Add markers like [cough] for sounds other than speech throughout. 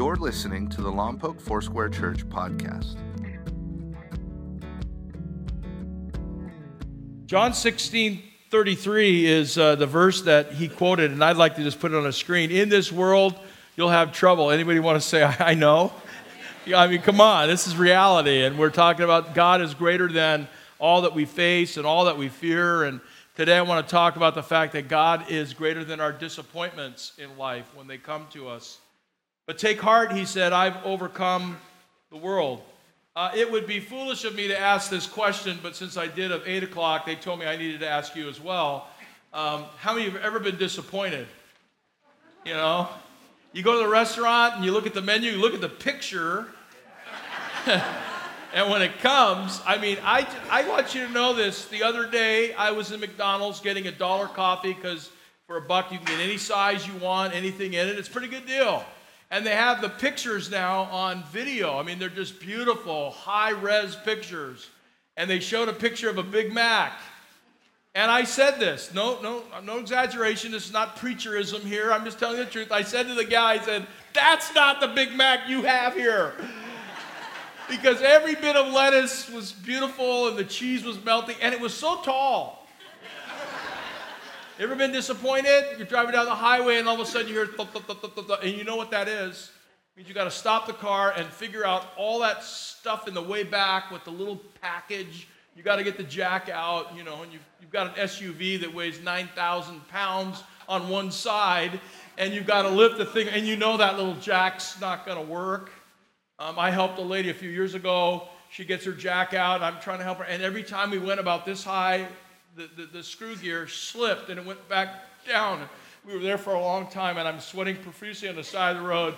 You're listening to the Lompoc Foursquare Church podcast. John 16, 33 is uh, the verse that he quoted, and I'd like to just put it on a screen. In this world, you'll have trouble. Anybody want to say, [laughs] I, I know? I mean, come on, this is reality. And we're talking about God is greater than all that we face and all that we fear. And today I want to talk about the fact that God is greater than our disappointments in life when they come to us. But take heart, he said, I've overcome the world. Uh, it would be foolish of me to ask this question, but since I did at 8 o'clock, they told me I needed to ask you as well. Um, how many of you have ever been disappointed? You know, you go to the restaurant and you look at the menu, you look at the picture, [laughs] and when it comes, I mean, I, I want you to know this. The other day, I was in McDonald's getting a dollar coffee because for a buck you can get any size you want, anything in it. It's a pretty good deal. And they have the pictures now on video. I mean, they're just beautiful, high res pictures. And they showed a picture of a Big Mac. And I said this, no, no, no exaggeration. This is not preacherism here. I'm just telling the truth. I said to the guy, I said, that's not the Big Mac you have here. [laughs] because every bit of lettuce was beautiful and the cheese was melting, and it was so tall. Ever been disappointed? You're driving down the highway and all of a sudden you hear thud, thud, thud, and you know what that is? It means you got to stop the car and figure out all that stuff in the way back with the little package. You got to get the jack out, you know, and you've, you've got an SUV that weighs 9,000 pounds on one side, and you've got to lift the thing, and you know that little jack's not going to work. Um, I helped a lady a few years ago. She gets her jack out. I'm trying to help her, and every time we went about this high, the, the, the screw gear slipped and it went back down. We were there for a long time, and I'm sweating profusely on the side of the road.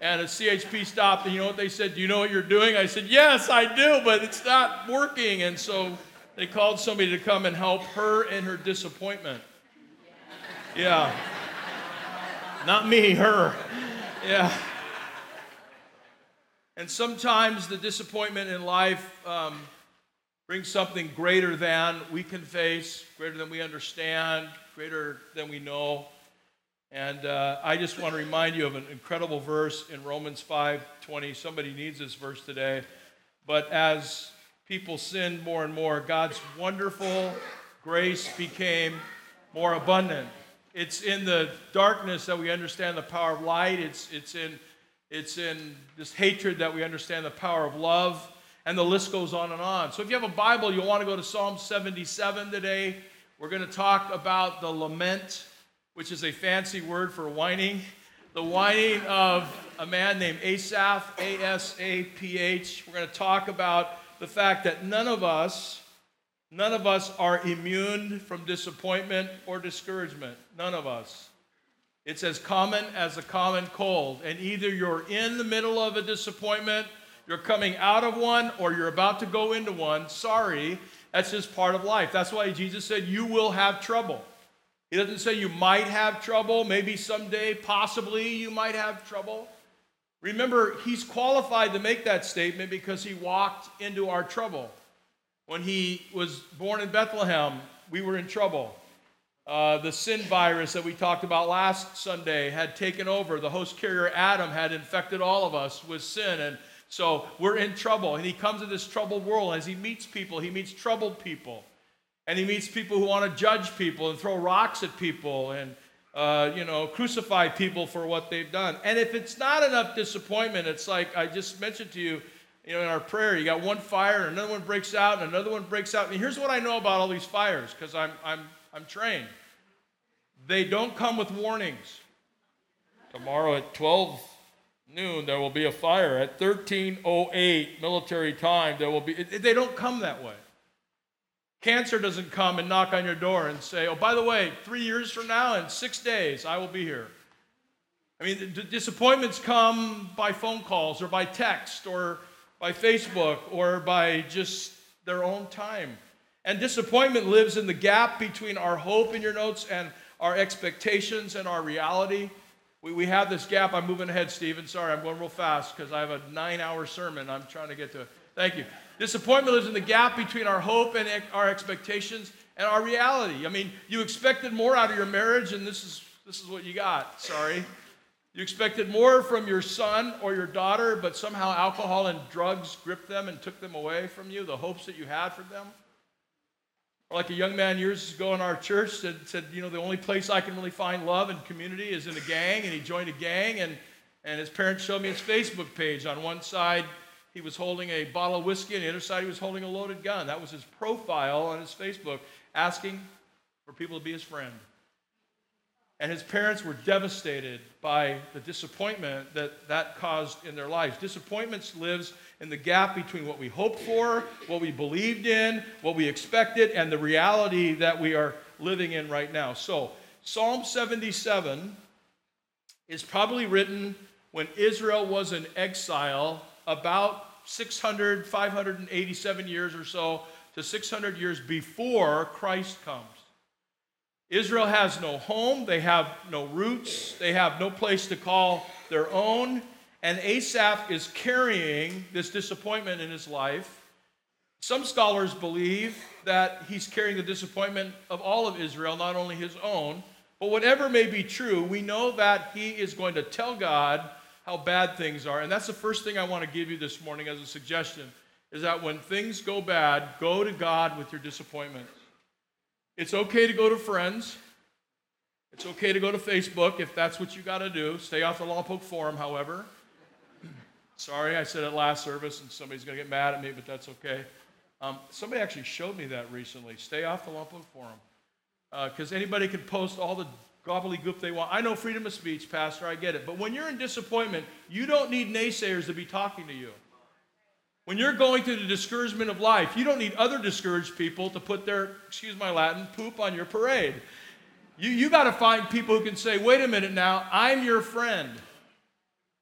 And a CHP stopped, and you know what they said? Do you know what you're doing? I said, Yes, I do, but it's not working. And so they called somebody to come and help her in her disappointment. Yeah. Not me, her. Yeah. And sometimes the disappointment in life um, brings something greater than we can face, greater than we understand, greater than we know. And uh, I just want to remind you of an incredible verse in Romans 5:20. Somebody needs this verse today. But as people sinned more and more, God's wonderful grace became more abundant. It's in the darkness that we understand the power of light. It's, it's, in, it's in this hatred that we understand the power of love and the list goes on and on. So if you have a Bible, you'll want to go to Psalm 77 today. We're going to talk about the lament, which is a fancy word for whining. The whining of a man named Asaph, A S A P H. We're going to talk about the fact that none of us, none of us are immune from disappointment or discouragement. None of us. It's as common as a common cold. And either you're in the middle of a disappointment you're coming out of one or you're about to go into one. Sorry, that's just part of life. That's why Jesus said, You will have trouble. He doesn't say you might have trouble, maybe someday, possibly you might have trouble. Remember, he's qualified to make that statement because he walked into our trouble. When he was born in Bethlehem, we were in trouble. Uh, the sin virus that we talked about last Sunday had taken over. The host carrier Adam had infected all of us with sin, and so we're in trouble. And he comes to this troubled world. As he meets people, he meets troubled people. And he meets people who want to judge people and throw rocks at people and, uh, you know, crucify people for what they've done. And if it's not enough disappointment, it's like I just mentioned to you, you know, in our prayer, you got one fire and another one breaks out and another one breaks out. And here's what I know about all these fires because I'm, I'm, I'm trained. They don't come with warnings. Tomorrow at 12 noon, there will be a fire. At 1308 military time, there will be. They don't come that way. Cancer doesn't come and knock on your door and say, oh, by the way, three years from now, in six days, I will be here. I mean, disappointments come by phone calls or by text or by Facebook or by just their own time. And disappointment lives in the gap between our hope in your notes and our expectations and our reality. We, we have this gap. I'm moving ahead, Stephen. Sorry, I'm going real fast because I have a nine hour sermon I'm trying to get to. Thank you. Disappointment lives in the gap between our hope and our expectations and our reality. I mean, you expected more out of your marriage, and this is, this is what you got. Sorry. You expected more from your son or your daughter, but somehow alcohol and drugs gripped them and took them away from you, the hopes that you had for them. Like a young man years ago in our church said, said, you know, the only place I can really find love and community is in a gang, and he joined a gang, and, and his parents showed me his Facebook page. On one side, he was holding a bottle of whiskey, and the other side, he was holding a loaded gun. That was his profile on his Facebook, asking for people to be his friend. And his parents were devastated by the disappointment that that caused in their lives. Disappointments lives in the gap between what we hoped for, what we believed in, what we expected, and the reality that we are living in right now. So, Psalm 77 is probably written when Israel was in exile about 600, 587 years or so to 600 years before Christ comes. Israel has no home, they have no roots, they have no place to call their own. And Asaph is carrying this disappointment in his life. Some scholars believe that he's carrying the disappointment of all of Israel, not only his own. But whatever may be true, we know that he is going to tell God how bad things are. And that's the first thing I want to give you this morning as a suggestion is that when things go bad, go to God with your disappointment. It's okay to go to friends. It's okay to go to Facebook if that's what you got to do. Stay off the Lompoc Forum, however. Sorry, I said it last service and somebody's going to get mad at me, but that's okay. Um, somebody actually showed me that recently. Stay off the Lompoc Forum. Because uh, anybody can post all the gobbledygook they want. I know freedom of speech, Pastor, I get it. But when you're in disappointment, you don't need naysayers to be talking to you. When you're going through the discouragement of life, you don't need other discouraged people to put their, excuse my Latin, poop on your parade. You, you got to find people who can say, wait a minute now, I'm your friend.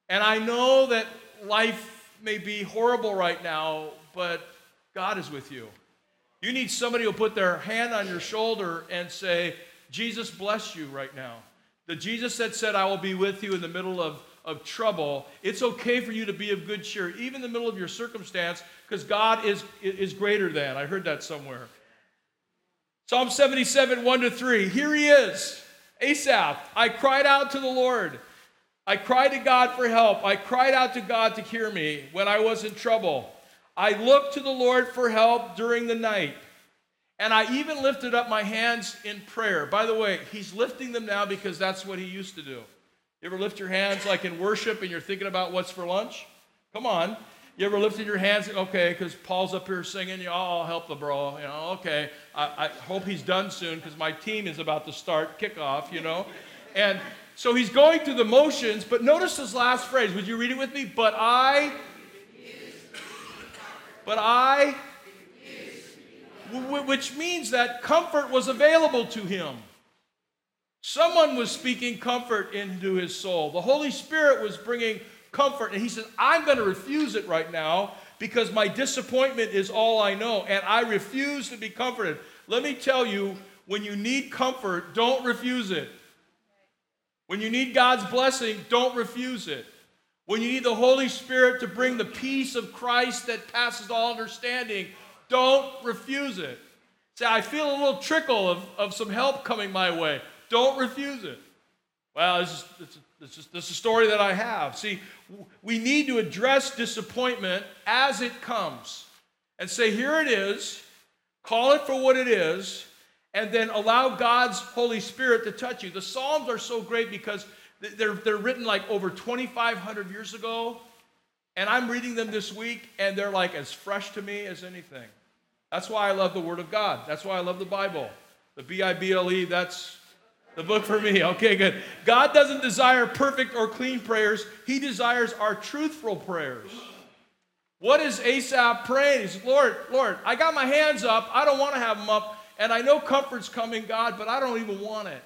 And I know that life may be horrible right now, but God is with you. You need somebody who will put their hand on your shoulder and say, Jesus bless you right now. The Jesus that said, I will be with you in the middle of of trouble, it's okay for you to be of good cheer, even in the middle of your circumstance, because God is, is greater than. I heard that somewhere. Psalm 77, 1 to 3. Here he is, Asaph. I cried out to the Lord. I cried to God for help. I cried out to God to hear me when I was in trouble. I looked to the Lord for help during the night. And I even lifted up my hands in prayer. By the way, he's lifting them now because that's what he used to do. You ever lift your hands like in worship and you're thinking about what's for lunch? Come on. You ever lifted your hands? Okay, because Paul's up here singing. I'll help the bro. You know, okay. I, I hope he's done soon because my team is about to start kickoff. You know, and so he's going through the motions. But notice this last phrase. Would you read it with me? But I. But I. Which means that comfort was available to him. Someone was speaking comfort into his soul. The Holy Spirit was bringing comfort. And he said, I'm going to refuse it right now because my disappointment is all I know. And I refuse to be comforted. Let me tell you, when you need comfort, don't refuse it. When you need God's blessing, don't refuse it. When you need the Holy Spirit to bring the peace of Christ that passes all understanding, don't refuse it. Say, I feel a little trickle of, of some help coming my way. Don't refuse it. Well, this is, this, is, this, is, this is a story that I have. See, we need to address disappointment as it comes and say, here it is, call it for what it is, and then allow God's Holy Spirit to touch you. The Psalms are so great because they're, they're written like over 2,500 years ago, and I'm reading them this week, and they're like as fresh to me as anything. That's why I love the Word of God. That's why I love the Bible. The B I B L E, that's the book for me. [laughs] Okay, good. God doesn't desire perfect or clean prayers, He desires our truthful prayers. What is Asaph praying? He says, Lord, Lord, I got my hands up. I don't want to have them up. And I know comfort's coming, God, but I don't even want it.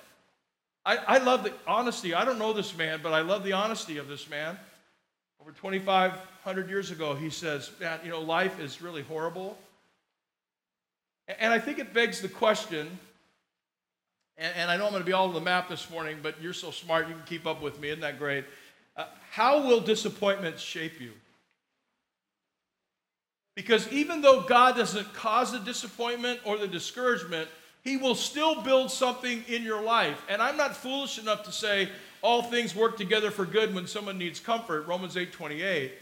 I, I love the honesty. I don't know this man, but I love the honesty of this man. Over 2,500 years ago, he says, Man, you know, life is really horrible. And I think it begs the question and, and I know I'm going to be all over the map this morning, but you're so smart, you can keep up with me. Isn't that great? Uh, how will disappointment shape you? Because even though God doesn't cause the disappointment or the discouragement, He will still build something in your life. And I'm not foolish enough to say all things work together for good when someone needs comfort, Romans 8 28.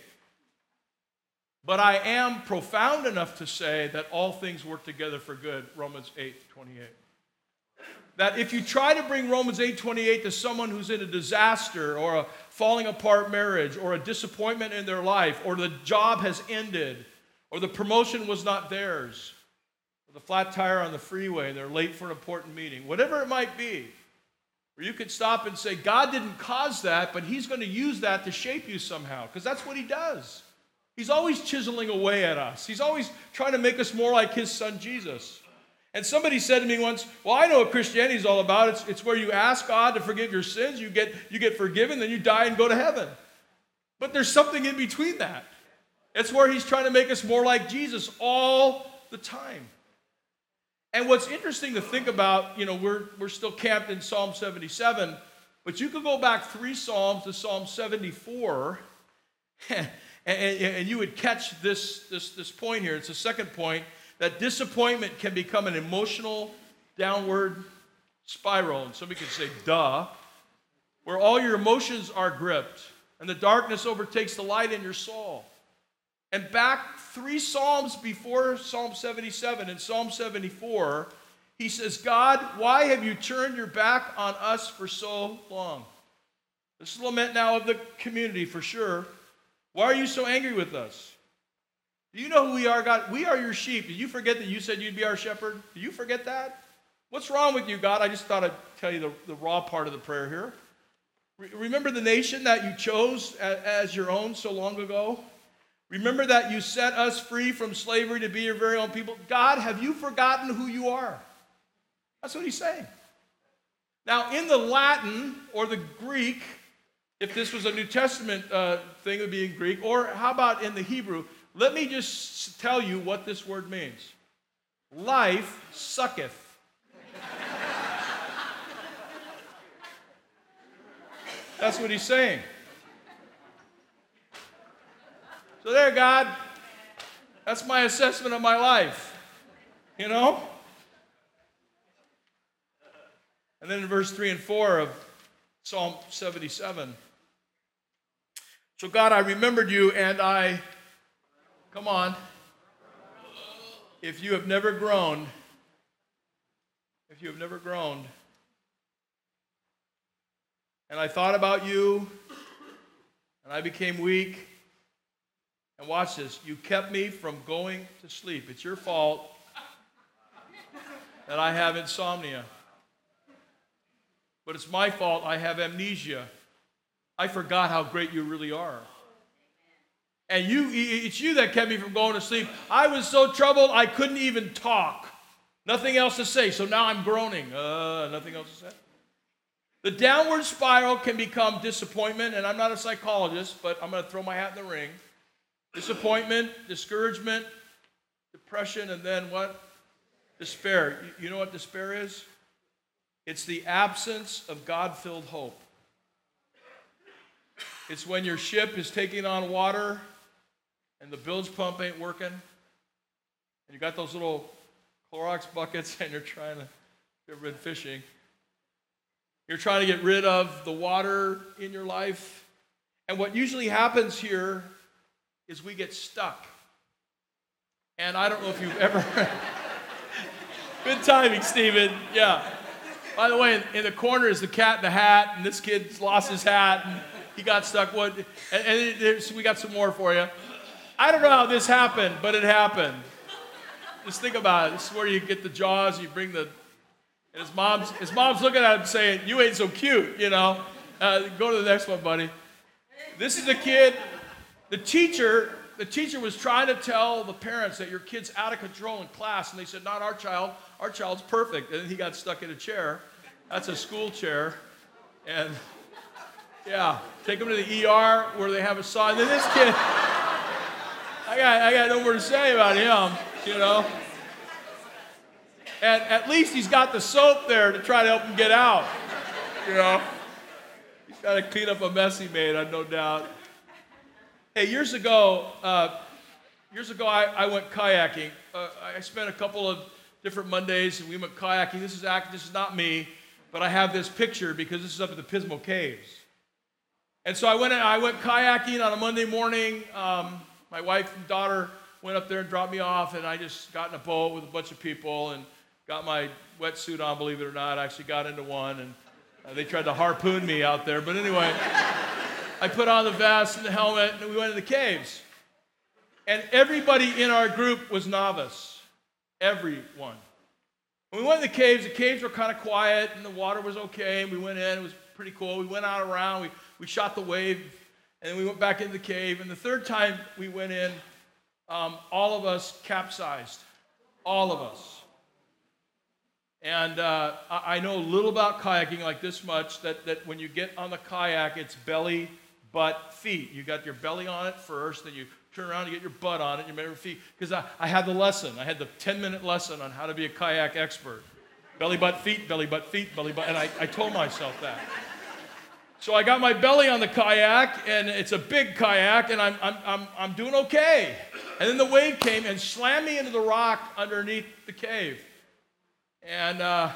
But I am profound enough to say that all things work together for good, Romans 8 28. That if you try to bring Romans 8 28 to someone who's in a disaster or a falling apart marriage or a disappointment in their life or the job has ended or the promotion was not theirs or the flat tire on the freeway and they're late for an important meeting, whatever it might be, where you could stop and say, God didn't cause that, but He's going to use that to shape you somehow, because that's what He does. He's always chiseling away at us, He's always trying to make us more like His Son Jesus. And somebody said to me once, Well, I know what Christianity is all about. It's, it's where you ask God to forgive your sins, you get, you get forgiven, then you die and go to heaven. But there's something in between that. It's where He's trying to make us more like Jesus all the time. And what's interesting to think about, you know, we're, we're still camped in Psalm 77, but you could go back three Psalms to Psalm 74, [laughs] and, and, and you would catch this, this, this point here. It's the second point that disappointment can become an emotional downward spiral. And somebody could say, duh, where all your emotions are gripped and the darkness overtakes the light in your soul. And back three Psalms before Psalm 77, in Psalm 74, he says, God, why have you turned your back on us for so long? This is a lament now of the community for sure. Why are you so angry with us? Do you know who we are, God? We are your sheep. Did you forget that you said you'd be our shepherd? Do you forget that? What's wrong with you, God? I just thought I'd tell you the, the raw part of the prayer here. Re- remember the nation that you chose as your own so long ago? Remember that you set us free from slavery to be your very own people. God, have you forgotten who you are? That's what he's saying. Now, in the Latin or the Greek, if this was a New Testament uh, thing, it would be in Greek. Or how about in the Hebrew? Let me just tell you what this word means life sucketh. That's what he's saying. So, there, God, that's my assessment of my life. You know? And then in verse 3 and 4 of Psalm 77. So, God, I remembered you and I, come on, if you have never groaned, if you have never groaned, and I thought about you, and I became weak, and watch this. You kept me from going to sleep. It's your fault that I have insomnia. But it's my fault I have amnesia. I forgot how great you really are. And you, it's you that kept me from going to sleep. I was so troubled I couldn't even talk. Nothing else to say. So now I'm groaning. Uh, nothing else to say. The downward spiral can become disappointment, and I'm not a psychologist, but I'm going to throw my hat in the ring. Disappointment, discouragement, depression, and then what? Despair. You know what despair is? It's the absence of God filled hope. It's when your ship is taking on water and the bilge pump ain't working, and you got those little Clorox buckets [laughs] and you're trying to get rid of fishing. You're trying to get rid of the water in your life. And what usually happens here is we get stuck. And I don't know if you've ever. [laughs] Good timing, Stephen. Yeah. By the way, in, the corner is the cat in the hat, and this kid's lost his hat, and he got stuck. What? And, and we got some more for you. I don't know how this happened, but it happened. Just think about it. This is where you get the jaws, you bring the. And his mom's, his mom's looking at him saying, You ain't so cute, you know. Uh, go to the next one, buddy. This is a kid the teacher, the teacher was trying to tell the parents that your kid's out of control in class, and they said, Not our child. Our child's perfect. And he got stuck in a chair. That's a school chair. And yeah, take him to the ER where they have a saw. And then this kid, I got, I got no more to say about him, you know. And at least he's got the soap there to try to help him get out, you know. He's got to clean up a mess he made, I no doubt. Hey, years ago, uh, years ago, I, I went kayaking. Uh, I spent a couple of different Mondays, and we went kayaking. This is act. This is not me, but I have this picture because this is up at the Pismo Caves. And so I went. I went kayaking on a Monday morning. Um, my wife and daughter went up there and dropped me off, and I just got in a boat with a bunch of people and got my wetsuit on. Believe it or not, I actually got into one, and uh, they tried to harpoon me out there. But anyway, I put on the vest and the helmet, and we went in the caves. And everybody in our group was novice. Everyone. When we went in the caves, the caves were kind of quiet and the water was okay. And we went in, it was pretty cool. We went out around, we, we shot the wave, and then we went back into the cave. And the third time we went in, um, all of us capsized. All of us. And uh, I know a little about kayaking, like this much, that, that when you get on the kayak, it's belly, butt, feet. You got your belly on it first, then you turn around and get your butt on it, you your feet. Because I, I had the lesson. I had the 10 minute lesson on how to be a kayak expert. Belly, butt, feet, belly, butt, feet, belly, butt. And I, I told myself that. So I got my belly on the kayak, and it's a big kayak, and I'm, I'm, I'm, I'm doing okay. And then the wave came and slammed me into the rock underneath the cave. And uh,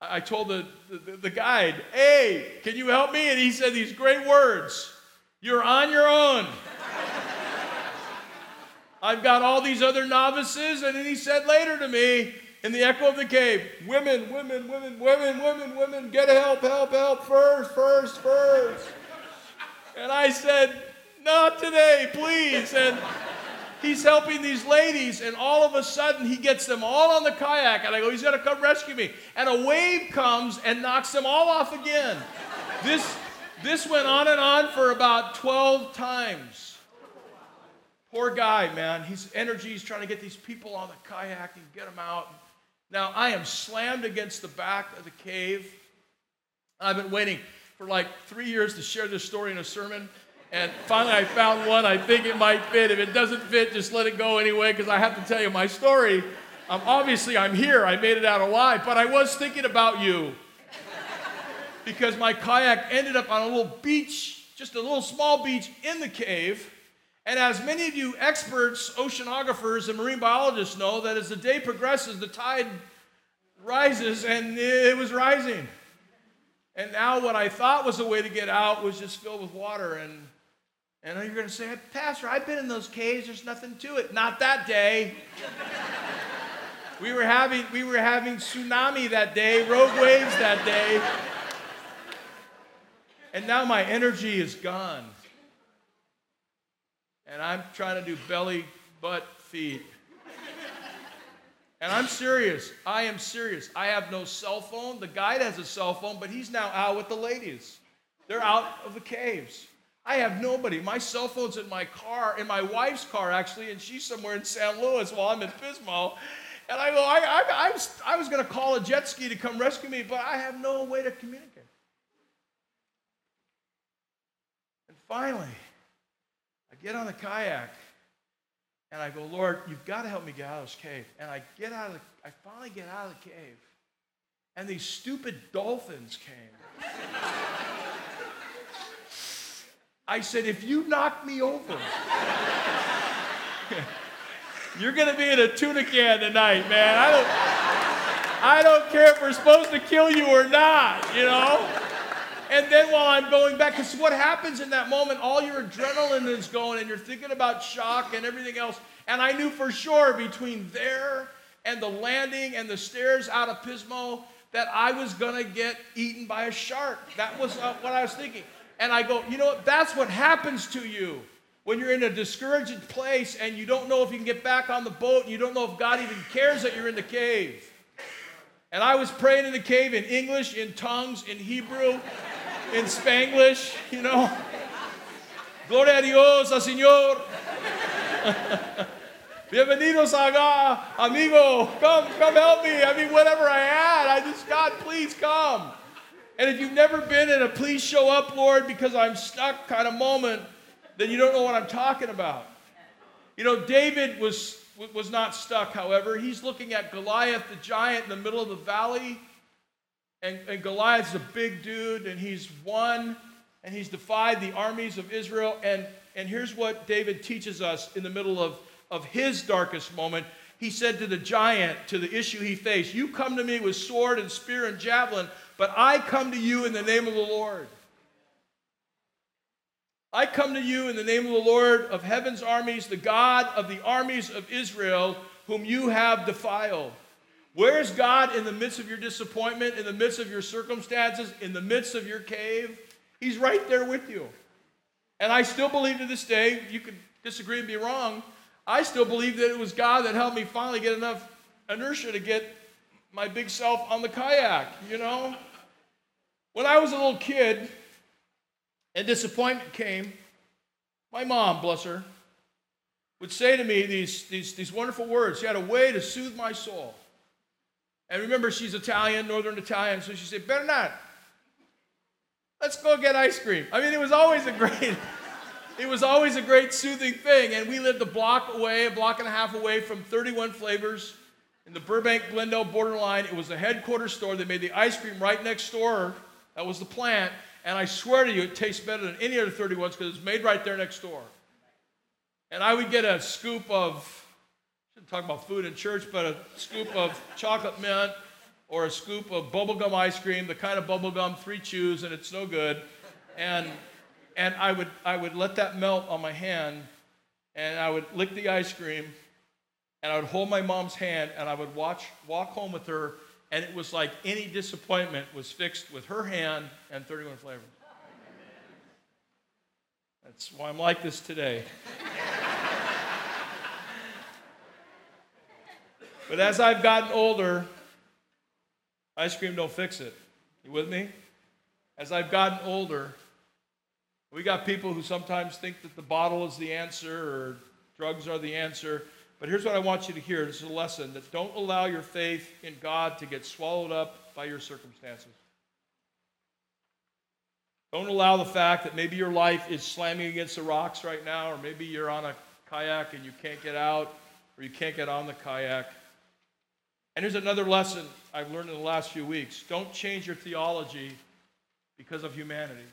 I told the, the, the guide, hey, can you help me? And he said these great words You're on your own. I've got all these other novices. And then he said later to me, in the echo of the cave, women, women, women, women, women, women, get help, help, help, first, first, first. And I said, not today, please. And he's helping these ladies, and all of a sudden he gets them all on the kayak, and I go, he's gonna come rescue me. And a wave comes and knocks them all off again. This, this went on and on for about 12 times. Poor guy, man. His energy is trying to get these people on the kayak and get them out. Now, I am slammed against the back of the cave. I've been waiting for like three years to share this story in a sermon. And finally, I found one I think it might fit. If it doesn't fit, just let it go anyway, because I have to tell you my story. Um, obviously, I'm here. I made it out alive. But I was thinking about you. Because my kayak ended up on a little beach, just a little small beach in the cave. And as many of you experts, oceanographers, and marine biologists know, that as the day progresses, the tide rises, and it was rising. And now, what I thought was a way to get out was just filled with water. And, and you're going to say, Pastor, I've been in those caves, there's nothing to it. Not that day. we, were having, we were having tsunami that day, rogue waves that day. And now my energy is gone and I'm trying to do belly, butt, feet. And I'm serious. I am serious. I have no cell phone. The guide has a cell phone, but he's now out with the ladies. They're out of the caves. I have nobody. My cell phone's in my car, in my wife's car, actually, and she's somewhere in San Luis while I'm in Pismo. And I go, I, I, I was, I was going to call a jet ski to come rescue me, but I have no way to communicate. And finally, I get on the kayak and I go, Lord, you've got to help me get out of this cave. And I get out of the, I finally get out of the cave. And these stupid dolphins came. I said, if you knock me over, [laughs] you're going to be in a tuna can tonight, man. I don't, I don't care if we're supposed to kill you or not, you know? And then while I'm going back, because what happens in that moment, all your adrenaline is going and you're thinking about shock and everything else. And I knew for sure between there and the landing and the stairs out of Pismo that I was going to get eaten by a shark. That was uh, what I was thinking. And I go, you know what? That's what happens to you when you're in a discouraging place and you don't know if you can get back on the boat and you don't know if God even cares that you're in the cave. And I was praying in the cave in English, in tongues, in Hebrew in Spanglish, you know. Gloria a Dios, a Señor. [laughs] Bienvenidos acá, amigo. Come, come help me. I mean, whatever I had, I just, God, please come. And if you've never been in a please show up, Lord, because I'm stuck kind of moment, then you don't know what I'm talking about. You know, David was, was not stuck, however. He's looking at Goliath, the giant, in the middle of the valley. And, and Goliath's a big dude, and he's won, and he's defied the armies of Israel. And, and here's what David teaches us in the middle of, of his darkest moment. he said to the giant, to the issue he faced, You come to me with sword and spear and javelin, but I come to you in the name of the Lord. I come to you in the name of the Lord of heaven's armies, the God of the armies of Israel, whom you have defiled. Where is God in the midst of your disappointment, in the midst of your circumstances, in the midst of your cave? He's right there with you. And I still believe to this day, you could disagree and be wrong, I still believe that it was God that helped me finally get enough inertia to get my big self on the kayak, you know? When I was a little kid and disappointment came, my mom, bless her, would say to me these, these, these wonderful words. She had a way to soothe my soul. And remember, she's Italian, Northern Italian, so she said, Better not. let's go get ice cream. I mean, it was always a great, [laughs] it was always a great soothing thing. And we lived a block away, a block and a half away from 31 Flavors in the Burbank Glendale borderline. It was the headquarters store. They made the ice cream right next door. That was the plant. And I swear to you, it tastes better than any other 31s because it's made right there next door. And I would get a scoop of, I shouldn't talk about food in church, but a scoop of chocolate mint or a scoop of bubblegum ice cream, the kind of bubblegum three chews, and it's no good. And, and I, would, I would let that melt on my hand, and I would lick the ice cream, and I would hold my mom's hand, and I would watch, walk home with her, and it was like any disappointment was fixed with her hand and 31 flavors. That's why I'm like this today. but as I've gotten older, ice cream don't fix it. You with me? As I've gotten older, we got people who sometimes think that the bottle is the answer or drugs are the answer. But here's what I want you to hear. This is a lesson that don't allow your faith in God to get swallowed up by your circumstances. Don't allow the fact that maybe your life is slamming against the rocks right now, or maybe you're on a kayak and you can't get out, or you can't get on the kayak. And here's another lesson I've learned in the last few weeks don't change your theology because of humanity.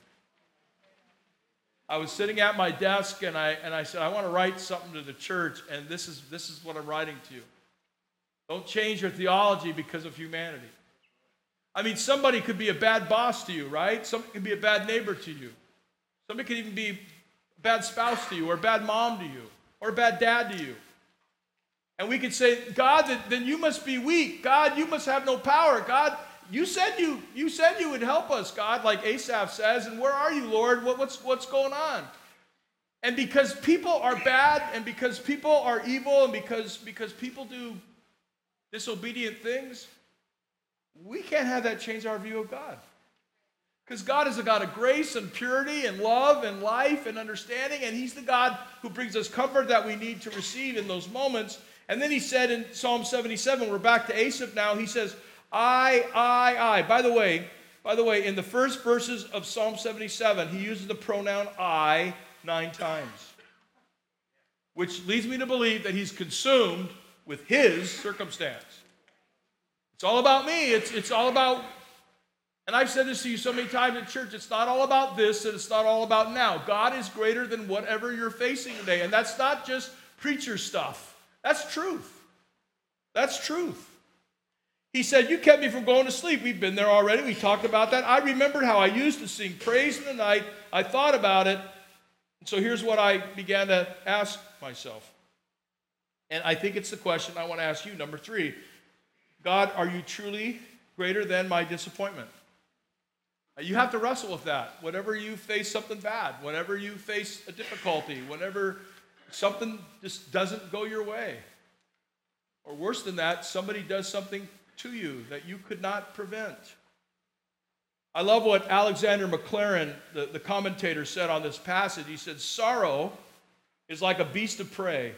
I was sitting at my desk and I, and I said, I want to write something to the church, and this is, this is what I'm writing to you. Don't change your theology because of humanity. I mean, somebody could be a bad boss to you, right? Somebody could be a bad neighbor to you. Somebody could even be a bad spouse to you, or a bad mom to you, or a bad dad to you. And we could say, God, then you must be weak. God, you must have no power. God, you said you you said you would help us, God, like Asaph says, and where are you, Lord? What, what's what's going on? And because people are bad, and because people are evil, and because because people do disobedient things, we can't have that change our view of God. Because God is a God of grace and purity and love and life and understanding, and He's the God who brings us comfort that we need to receive in those moments. And then He said in Psalm 77, we're back to Asaph now, He says, I, I, I. By the way, by the way, in the first verses of Psalm 77, he uses the pronoun I nine times, which leads me to believe that he's consumed with his circumstance. It's all about me. It's, it's all about, and I've said this to you so many times in church, it's not all about this and it's not all about now. God is greater than whatever you're facing today. And that's not just preacher stuff, that's truth. That's truth. He said, You kept me from going to sleep. We've been there already. We talked about that. I remembered how I used to sing praise in the night. I thought about it. So here's what I began to ask myself. And I think it's the question I want to ask you. Number three God, are you truly greater than my disappointment? You have to wrestle with that. Whenever you face something bad, whenever you face a difficulty, whenever something just doesn't go your way, or worse than that, somebody does something to you that you could not prevent. I love what Alexander Maclaren, the, the commentator, said on this passage. He said, Sorrow is like a beast of prey,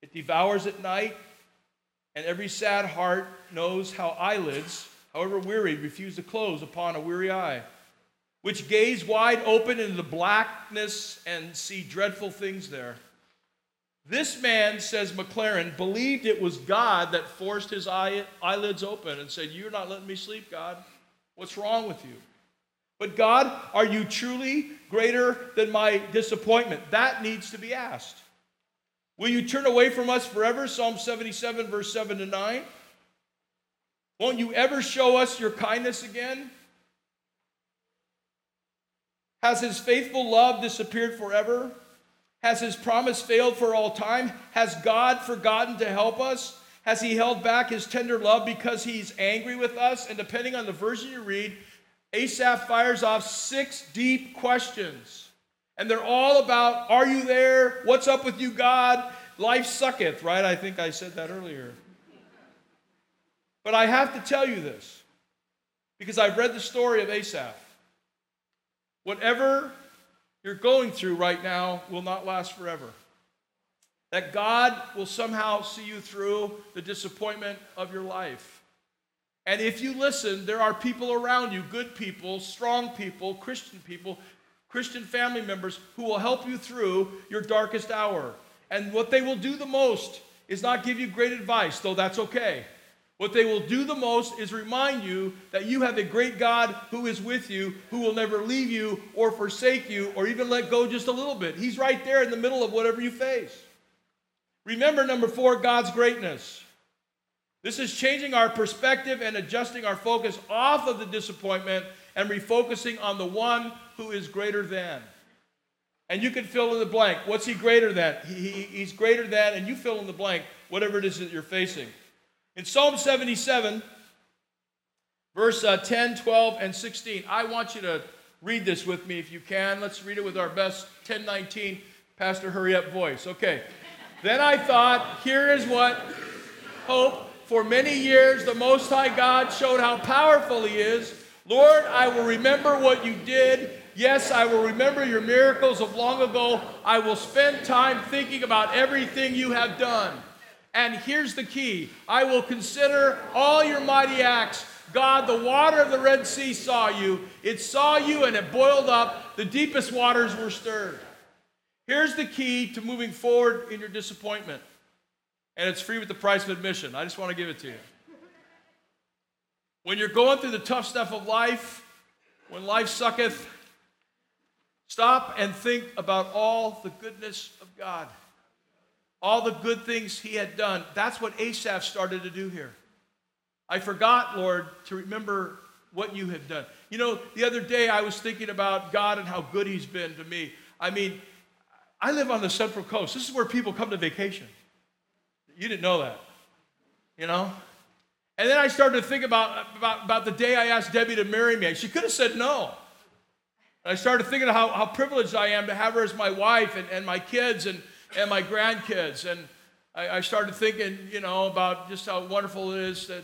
it devours at night, and every sad heart knows how eyelids, however weary, refuse to close upon a weary eye, which gaze wide open into the blackness and see dreadful things there. This man, says Maclaren, believed it was God that forced his eye, eyelids open and said, You're not letting me sleep, God. What's wrong with you? But God, are you truly greater than my disappointment? That needs to be asked. Will you turn away from us forever? Psalm 77, verse 7 to 9. Won't you ever show us your kindness again? Has his faithful love disappeared forever? Has his promise failed for all time? Has God forgotten to help us? Has he held back his tender love because he's angry with us? And depending on the version you read, Asaph fires off six deep questions. And they're all about Are you there? What's up with you, God? Life sucketh, right? I think I said that earlier. But I have to tell you this because I've read the story of Asaph. Whatever you're going through right now will not last forever. That God will somehow see you through the disappointment of your life. And if you listen, there are people around you, good people, strong people, Christian people, Christian family members who will help you through your darkest hour. And what they will do the most is not give you great advice, though that's okay. What they will do the most is remind you that you have a great God who is with you, who will never leave you or forsake you or even let go just a little bit. He's right there in the middle of whatever you face. Remember, number four, God's greatness. This is changing our perspective and adjusting our focus off of the disappointment and refocusing on the one who is greater than. And you can fill in the blank. What's he greater than? He, he, he's greater than, and you fill in the blank, whatever it is that you're facing. In Psalm 77, verse uh, 10, 12, and 16, I want you to read this with me if you can. Let's read it with our best 1019 Pastor Hurry Up voice. Okay. then I thought, here is what hope. For many years, the Most High God showed how powerful He is. Lord, I will remember what you did. Yes, I will remember your miracles of long ago. I will spend time thinking about everything you have done. And here's the key I will consider all your mighty acts. God, the water of the Red Sea saw you. It saw you and it boiled up. The deepest waters were stirred. Here's the key to moving forward in your disappointment. And it's free with the price of admission. I just want to give it to you. When you're going through the tough stuff of life, when life sucketh, stop and think about all the goodness of God all the good things he had done. That's what Asaph started to do here. I forgot, Lord, to remember what you have done. You know, the other day I was thinking about God and how good he's been to me. I mean, I live on the Central Coast. This is where people come to vacation. You didn't know that, you know? And then I started to think about, about, about the day I asked Debbie to marry me. She could have said no. And I started thinking how, how privileged I am to have her as my wife and, and my kids and, and my grandkids. And I, I, started thinking, you know, about just how wonderful it is to,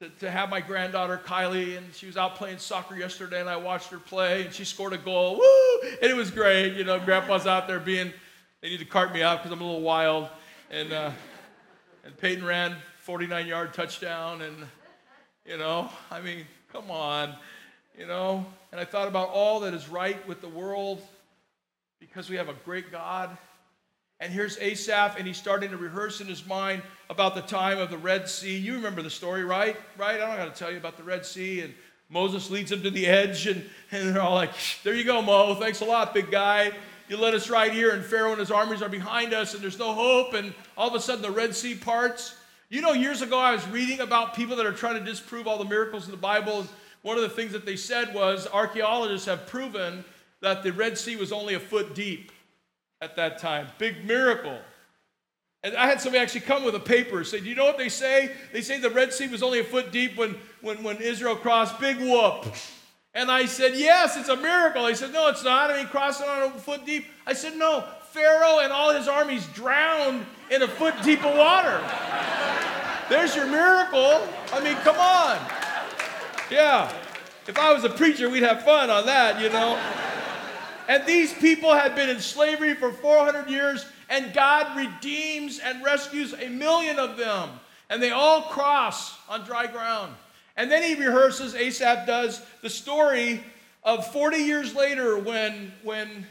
to, to, have my granddaughter Kylie. And she was out playing soccer yesterday, and I watched her play, and she scored a goal. Woo! And it was great. You know, Grandpa's out there being, they need to cart me out because I'm a little wild. And, uh, and Peyton ran 49 yard touchdown. And, you know, I mean, come on, you know. And I thought about all that is right with the world because we have a great God and here's Asaph, and he's starting to rehearse in his mind about the time of the Red Sea. You remember the story, right? Right? I don't got to tell you about the Red Sea. And Moses leads them to the edge, and, and they're all like, There you go, Mo. Thanks a lot, big guy. You led us right here, and Pharaoh and his armies are behind us, and there's no hope. And all of a sudden, the Red Sea parts. You know, years ago, I was reading about people that are trying to disprove all the miracles in the Bible. And one of the things that they said was archaeologists have proven that the Red Sea was only a foot deep at that time. Big miracle. And I had somebody actually come with a paper say, Do you know what they say? They say the Red Sea was only a foot deep when, when, when Israel crossed. Big whoop. And I said, Yes, it's a miracle. He said, No, it's not. I mean, crossing on a foot deep. I said, No, Pharaoh and all his armies drowned in a foot deep of water. There's your miracle. I mean, come on. Yeah. If I was a preacher, we'd have fun on that, you know. And these people had been in slavery for 400 years, and God redeems and rescues a million of them. And they all cross on dry ground. And then he rehearses, Asaph does, the story of 40 years later when, when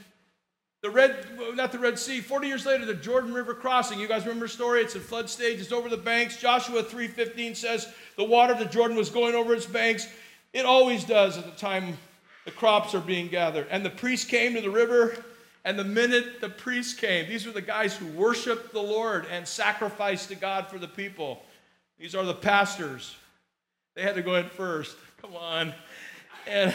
the Red, not the Red Sea, 40 years later, the Jordan River crossing. You guys remember the story? It's in flood stage, it's over the banks. Joshua 3.15 says the water of the Jordan was going over its banks. It always does at the time the crops are being gathered. And the priest came to the river And the minute the priests came, these were the guys who worshiped the Lord and sacrificed to God for the people. These are the pastors. They had to go in first. Come on. And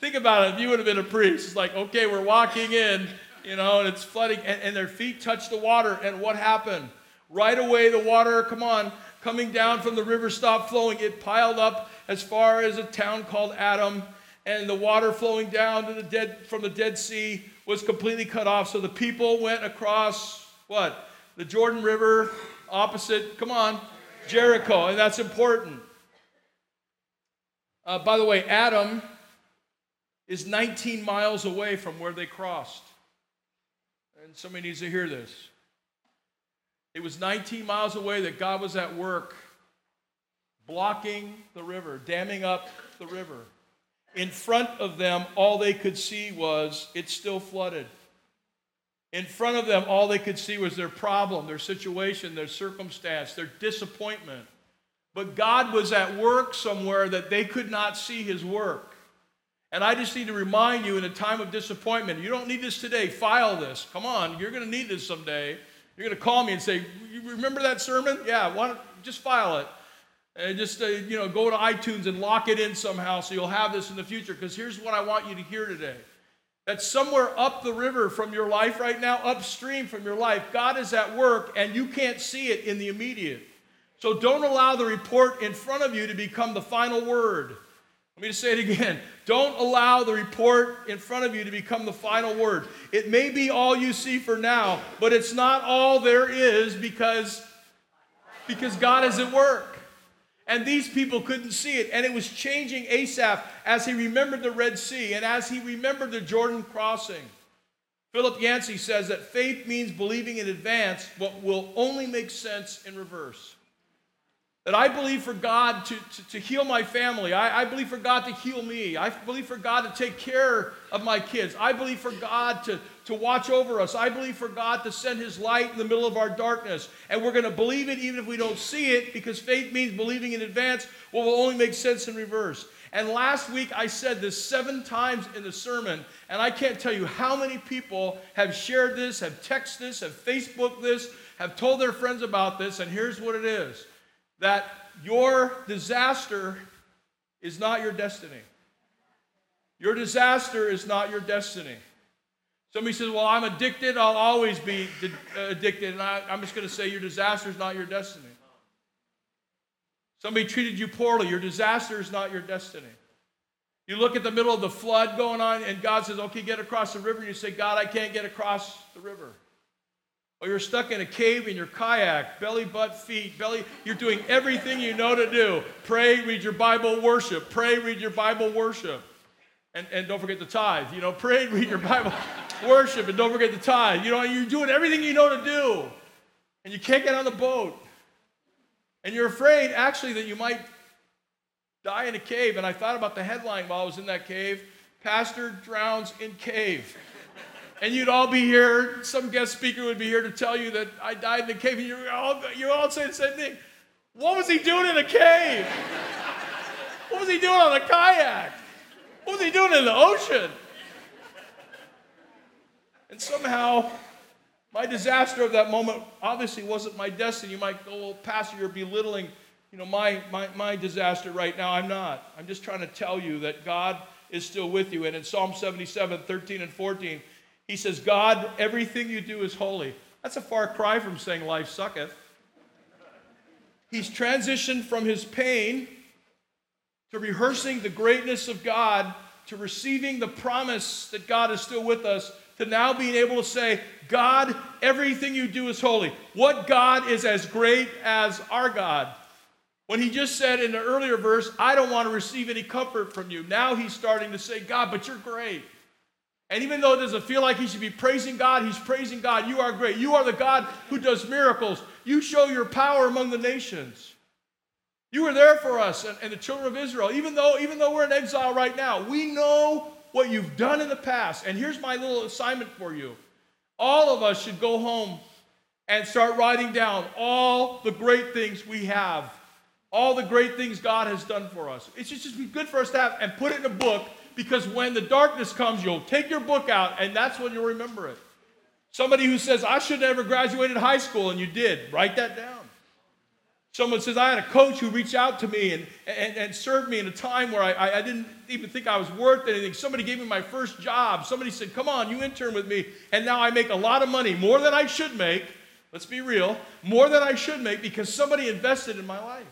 think about it. If you would have been a priest, it's like, okay, we're walking in, you know, and it's flooding, and, and their feet touch the water. And what happened? Right away, the water, come on, coming down from the river stopped flowing. It piled up as far as a town called Adam, and the water flowing down to the dead from the Dead Sea was completely cut off. So the people went across what? The Jordan River opposite, come on, Jericho. And that's important. Uh, by the way, Adam is 19 miles away from where they crossed. And somebody needs to hear this. It was 19 miles away that God was at work blocking the river, damming up the river. In front of them, all they could see was it's still flooded. In front of them, all they could see was their problem, their situation, their circumstance, their disappointment. But God was at work somewhere that they could not see his work. And I just need to remind you in a time of disappointment, you don't need this today. File this. Come on, you're going to need this someday. You're going to call me and say, You remember that sermon? Yeah, why don't, just file it. And just uh, you know, go to iTunes and lock it in somehow so you'll have this in the future. Because here's what I want you to hear today that somewhere up the river from your life right now, upstream from your life, God is at work and you can't see it in the immediate. So don't allow the report in front of you to become the final word. Let me just say it again. [laughs] Don't allow the report in front of you to become the final word. It may be all you see for now, but it's not all there is because, because God is at work. And these people couldn't see it. And it was changing Asaph as he remembered the Red Sea and as he remembered the Jordan crossing. Philip Yancey says that faith means believing in advance, but will only make sense in reverse. That I believe for God to, to, to heal my family. I, I, believe for God to heal me. I believe for God to take care of my kids. I believe for God to, to watch over us. I believe for God to send His light in the middle of our darkness. And we're going to believe it even if we don't see it because faith means believing in advance. What will only make sense in reverse. And last week I said this seven times in the sermon, and I can't tell you how many people have shared this, have texted this, have Facebooked this, have told their friends about this, and here's what it is that your disaster is not your destiny. Your disaster is not your destiny. Somebody says, Well, I'm addicted, I'll always be addicted. And I, am just going to say, Your disaster is not your destiny. Somebody treated you poorly, your disaster is not your destiny. You look at the middle of the flood going on, and God says, Okay, get across the river. And you say, God, I can't get across the river. Or you're stuck in a cave in your kayak, belly, butt, feet, belly. You're doing everything you know to do. Pray, read your Bible, worship. Pray, read your Bible, worship. And, and don't forget the tithe. You know, pray, read your Bible, [laughs] worship, and don't forget the tithe. You know, you're doing everything you know to do. And you can't get on the boat. And you're afraid, actually, that you might die in a cave. And I thought about the headline while I was in that cave Pastor drowns in cave and you'd all be here. Some guest speaker would be here to tell you that I died in the cave, and you all you all say the same thing. What was he doing in a cave? What was he doing on a kayak? What was he doing in the ocean? And somehow, my disaster of that moment obviously wasn't my destiny. You might go, Pastor, you're belittling, you know, my, my, my disaster right now. I'm not. I'm just trying to tell you that God is still with you. And in Psalm 77, 13 and 14, he says, God, everything you do is holy. That's a far cry from saying life sucketh. He's transitioned from his pain to rehearsing the greatness of God, to receiving the promise that God is still with us, to now being able to say, God, everything you do is holy. What God is as great as our God? When he just said in the earlier verse, I don't want to receive any comfort from you. Now he's starting to say, God, but you're great. And even though it doesn't feel like he should be praising God, he's praising God. You are great. You are the God who does miracles. You show your power among the nations. You were there for us and, and, the children of Israel. Even though, even though we're in exile right now, we know what you've done in the past. And here's my little assignment for you. All of us should go home and start writing down all the great things we have, all the great things God has done for us. It's just, just be good for us to have and put it in a book because when the darkness comes, you'll take your book out, and that's when you'll remember it. Somebody who says, I should have never graduated high school, and you did, write that down. Someone says, I had a coach who reached out to me and, and, and served me in a time where I, I didn't even think I was worth anything. Somebody gave me my first job. Somebody said, Come on, you intern with me. And now I make a lot of money, more than I should make. Let's be real, more than I should make because somebody invested in my life.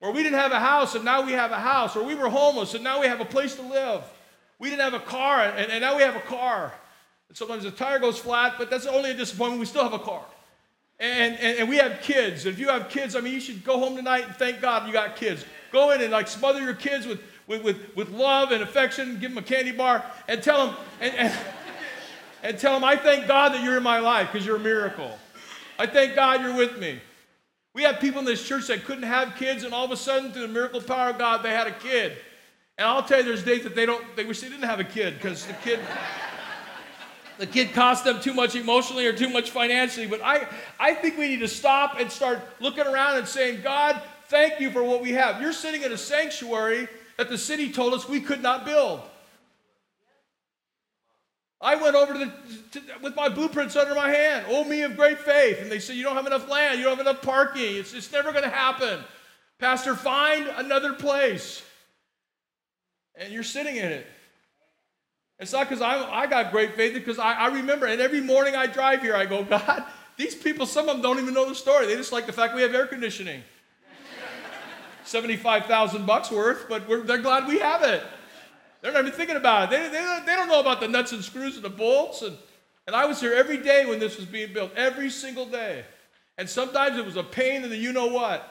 Or we didn't have a house and now we have a house. Or we were homeless and now we have a place to live. We didn't have a car and, and now we have a car. And sometimes the tire goes flat, but that's only a disappointment. We still have a car. And, and, and we have kids. If you have kids, I mean, you should go home tonight and thank God you got kids. Go in and like smother your kids with, with, with, with love and affection, give them a candy bar, and tell them, and, and, and tell them, I thank God that you're in my life because you're a miracle. I thank God you're with me. We have people in this church that couldn't have kids, and all of a sudden, through the miracle power of God, they had a kid. And I'll tell you, there's days that they don't, they wish they didn't have a kid because the kid the kid cost them too much emotionally or too much financially. But I, I think we need to stop and start looking around and saying, God, thank you for what we have. You're sitting in a sanctuary that the city told us we could not build. I went over to the, to, with my blueprints under my hand. Oh, me of great faith. And they said, You don't have enough land. You don't have enough parking. It's, it's never going to happen. Pastor, find another place. And you're sitting in it. It's not because I got great faith, because I, I remember, and every morning I drive here, I go, [laughs] God, these people, some of them don't even know the story. They just like the fact we have air conditioning. [laughs] 75,000 bucks worth, but they're glad we have it. They're not even thinking about it. They, they, they don't know about the nuts and screws and the bolts. And, and I was here every day when this was being built, every single day. And sometimes it was a pain in the you know what.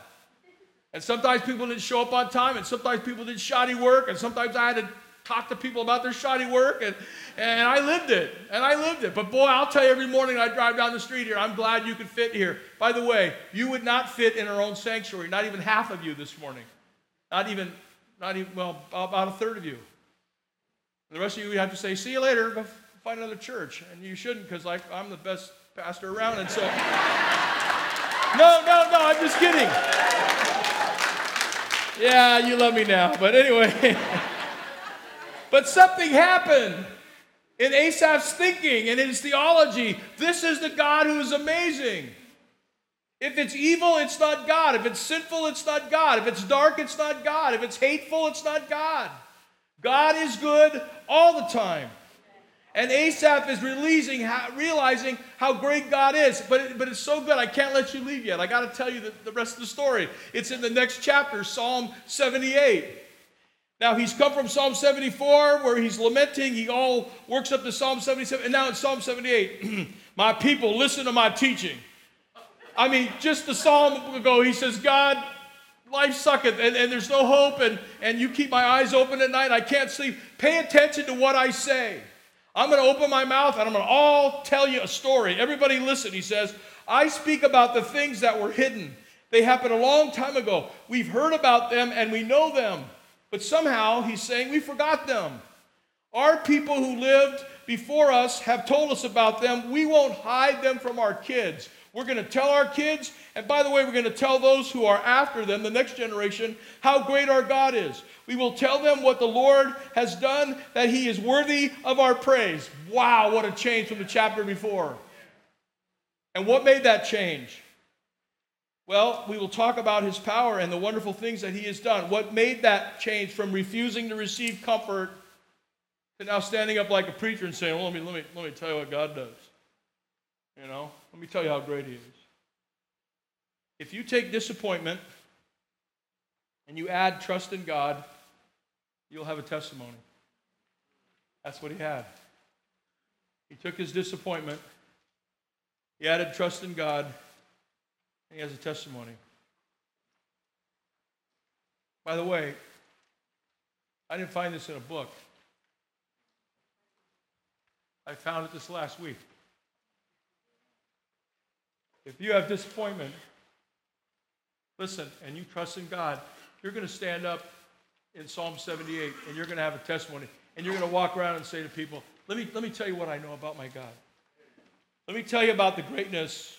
And sometimes people didn't show up on time, and sometimes people did shoddy work, and sometimes I had to talk to people about their shoddy work, and, and I lived it, and I lived it. But boy, I'll tell you every morning I drive down the street here, I'm glad you could fit here. By the way, you would not fit in our own sanctuary, not even half of you this morning. Not even, not even, well, about a third of you. The rest of you, would have to say, see you later, go find another church. And you shouldn't, because like I'm the best pastor around, and so. [laughs] no, no, no, I'm just kidding. Yeah, you love me now. But anyway. [laughs] But something happened in Asaph's thinking and in his theology. This is the God who is amazing. If it's evil, it's not God. If it's sinful, it's not God. If it's dark, it's not God. If it's hateful, it's not God. God is good all the time. And Asaph is releasing, realizing how great God is. But, it, but it's so good, I can't let you leave yet. I got to tell you the, the rest of the story. It's in the next chapter, Psalm 78. Now he's come from Psalm 74 where he's lamenting. He all works up to Psalm 77. And now in Psalm 78, [clears throat] my people, listen to my teaching. I mean, just the psalm ago, he says, God, life sucketh and, and there's no hope and, and you keep my eyes open at night. I can't sleep. Pay attention to what I say. I'm going to open my mouth and I'm going to all tell you a story. Everybody listen, he says. I speak about the things that were hidden. They happened a long time ago. We've heard about them and we know them. But somehow he's saying we forgot them. Our people who lived before us have told us about them. We won't hide them from our kids. We're going to tell our kids, and by the way, we're going to tell those who are after them, the next generation, how great our God is. We will tell them what the Lord has done, that He is worthy of our praise. Wow, what a change from the chapter before. And what made that change? Well, we will talk about his power and the wonderful things that he has done. What made that change from refusing to receive comfort to now standing up like a preacher and saying, well, let me, let me, let me tell you what God does. You know, let me tell you how great he is. If you take disappointment and you add trust in God, you'll have a testimony. That's what he had. He took his disappointment, he added trust in God, he has a testimony. By the way, I didn't find this in a book. I found it this last week. If you have disappointment, listen, and you trust in God, you're going to stand up in Psalm 78 and you're going to have a testimony. And you're going to walk around and say to people, let me, let me tell you what I know about my God. Let me tell you about the greatness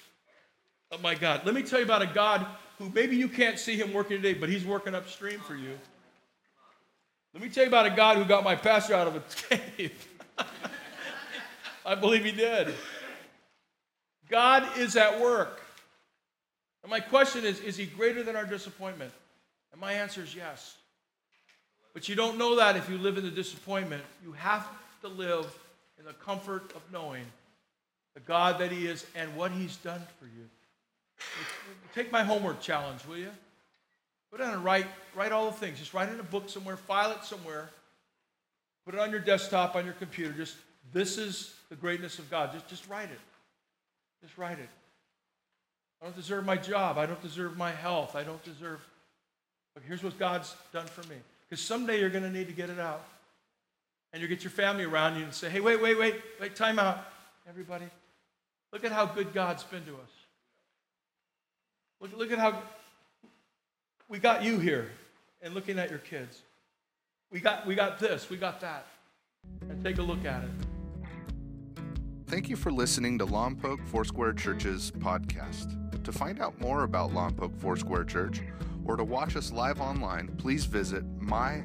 of my God. Let me tell you about a God who maybe you can't see him working today, but he's working upstream for you. Let me tell you about a God who got my pastor out of a cave. [laughs] I believe he did. God is at work. And my question is is he greater than our disappointment? And my answer is yes. But you don't know that if you live in the disappointment. You have to live in the comfort of knowing the God that he is and what he's done for you. Take my homework challenge, will you? Put it on and write, write all the things. Just write it in a book somewhere, file it somewhere. Put it on your desktop, on your computer. Just, this is the greatness of God. Just, just write it. Just write it. I don't deserve my job. I don't deserve my health. I don't deserve. But here's what God's done for me. Because someday you're going to need to get it out. And you get your family around you and say, hey, wait, wait, wait, wait, time out. Everybody, look at how good God's been to us. Look, look at how we got you here and looking at your kids. We got, we got this, we got that. And take a look at it. Thank you for listening to Lompoc Foursquare Church's podcast. To find out more about Lompoc Foursquare Church or to watch us live online, please visit mylfc.com.